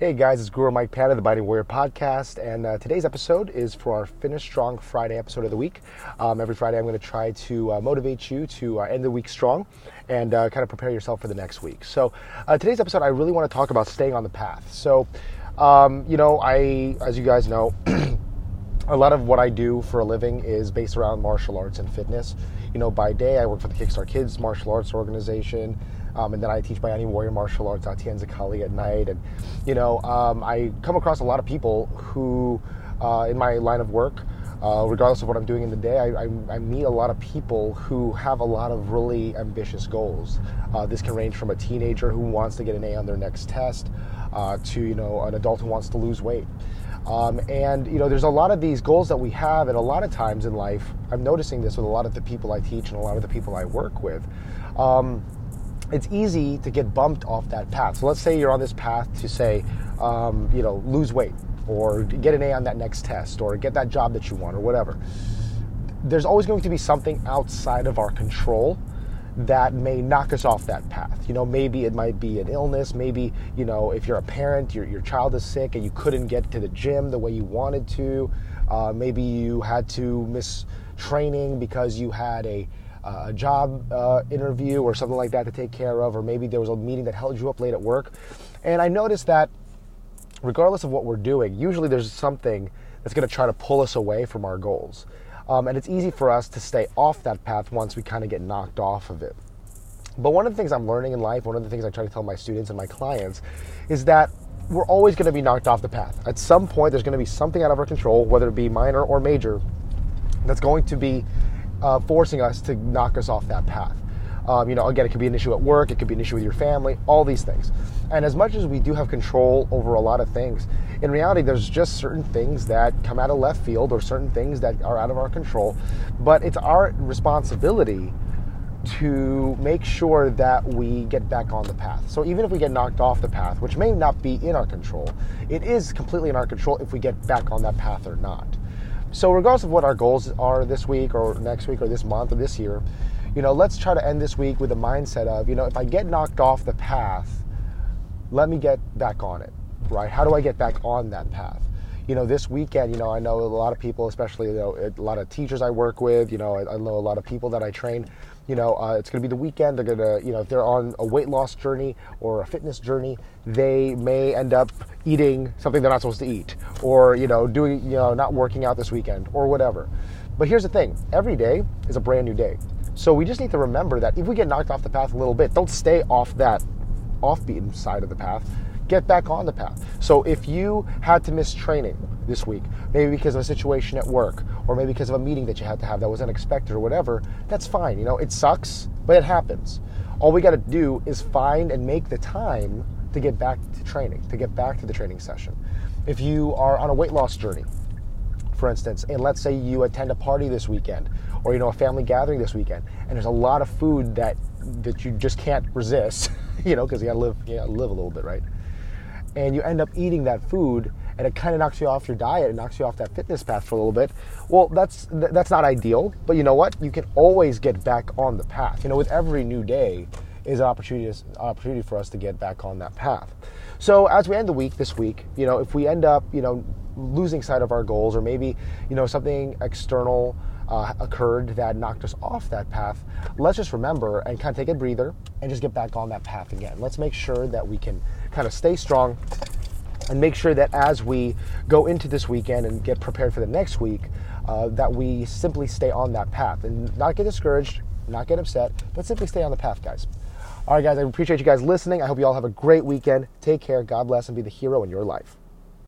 Hey guys, it's Guru Mike Panda, the Bayani Warrior podcast, and uh, today's episode is for our Finish Strong Friday episode of the week. Um, every Friday, I'm going to try to uh, motivate you to uh, end the week strong and uh, kind of prepare yourself for the next week. So, uh, today's episode, I really want to talk about staying on the path. So, um, you know, I, as you guys know, a lot of what I do for a living is based around martial arts and fitness. You know, by day, I work for the Kickstart Kids martial arts organization. Um, and then I teach Bayani Warrior Martial Arts at Tianzakali at night. And, you know, um, I come across a lot of people who, uh, in my line of work, uh, regardless of what I'm doing in the day, I, I, I, meet a lot of people who have a lot of really ambitious goals. Uh, this can range from a teenager who wants to get an A on their next test uh, to, you know, an adult who wants to lose weight. Um, and you know, there's a lot of these goals that we have, and a lot of times in life, I'm noticing this with a lot of the people I teach and a lot of the people I work with. Um, it's easy to get bumped off that path. So let's say you're on this path to say, um, you know, lose weight or get an A on that next test or get that job that you want or whatever. There's always going to be something outside of our control that may knock us off that path. You know, maybe it might be an illness. Maybe, you know, if you're a parent, your, your child is sick and you couldn't get to the gym the way you wanted to. Uh, maybe you had to miss training because you had a uh, a job uh, interview or something like that to take care of, or maybe there was a meeting that held you up late at work. And I noticed that regardless of what we're doing, usually there's something that's going to try to pull us away from our goals. Um, and it's easy for us to stay off that path once we kind of get knocked off of it. But one of the things I'm learning in life, one of the things I try to tell my students and my clients, is that we're always going to be knocked off the path. At some point, there's going to be something out of our control, whether it be minor or major, that's going to be uh, forcing us to knock us off that path. Um, you know, again, it could be an issue at work, it could be an issue with your family, all these things. And as much as we do have control over a lot of things, in reality, there's just certain things that come out of left field or certain things that are out of our control. But it's our responsibility to make sure that we get back on the path. So even if we get knocked off the path, which may not be in our control, it is completely in our control if we get back on that path or not. So, regardless of what our goals are this week or next week or this month or this year, you know, let's try to end this week with a mindset of, you know, if I get knocked off the path, let me get back on it, right? How do I get back on that path? You know, this weekend, you know, I know a lot of people, especially, you know, a lot of teachers I work with, you know, I, I know a lot of people that I train you know, uh, it's going to be the weekend. They're going to, you know, if they're on a weight loss journey or a fitness journey, they may end up eating something they're not supposed to eat, or you know, doing, you know, not working out this weekend or whatever. But here's the thing: every day is a brand new day. So we just need to remember that if we get knocked off the path a little bit, don't stay off that offbeaten side of the path get back on the path. So if you had to miss training this week, maybe because of a situation at work, or maybe because of a meeting that you had to have that was unexpected or whatever, that's fine. You know, it sucks, but it happens. All we got to do is find and make the time to get back to training, to get back to the training session. If you are on a weight loss journey, for instance, and let's say you attend a party this weekend or you know a family gathering this weekend and there's a lot of food that that you just can't resist, you know, because you got to live you got to live a little bit, right? And you end up eating that food and it kind of knocks you off your diet and knocks you off that fitness path for a little bit. Well that's that's not ideal but you know what? You can always get back on the path. You know with every new day is an opportunity opportunity for us to get back on that path. So as we end the week this week you know if we end up you know losing sight of our goals or maybe you know something external uh, occurred that knocked us off that path, let's just remember and kind of take a breather and just get back on that path again. Let's make sure that we can kind of stay strong and make sure that as we go into this weekend and get prepared for the next week, uh, that we simply stay on that path and not get discouraged, not get upset, but simply stay on the path, guys. All right, guys, I appreciate you guys listening. I hope you all have a great weekend. Take care, God bless, and be the hero in your life.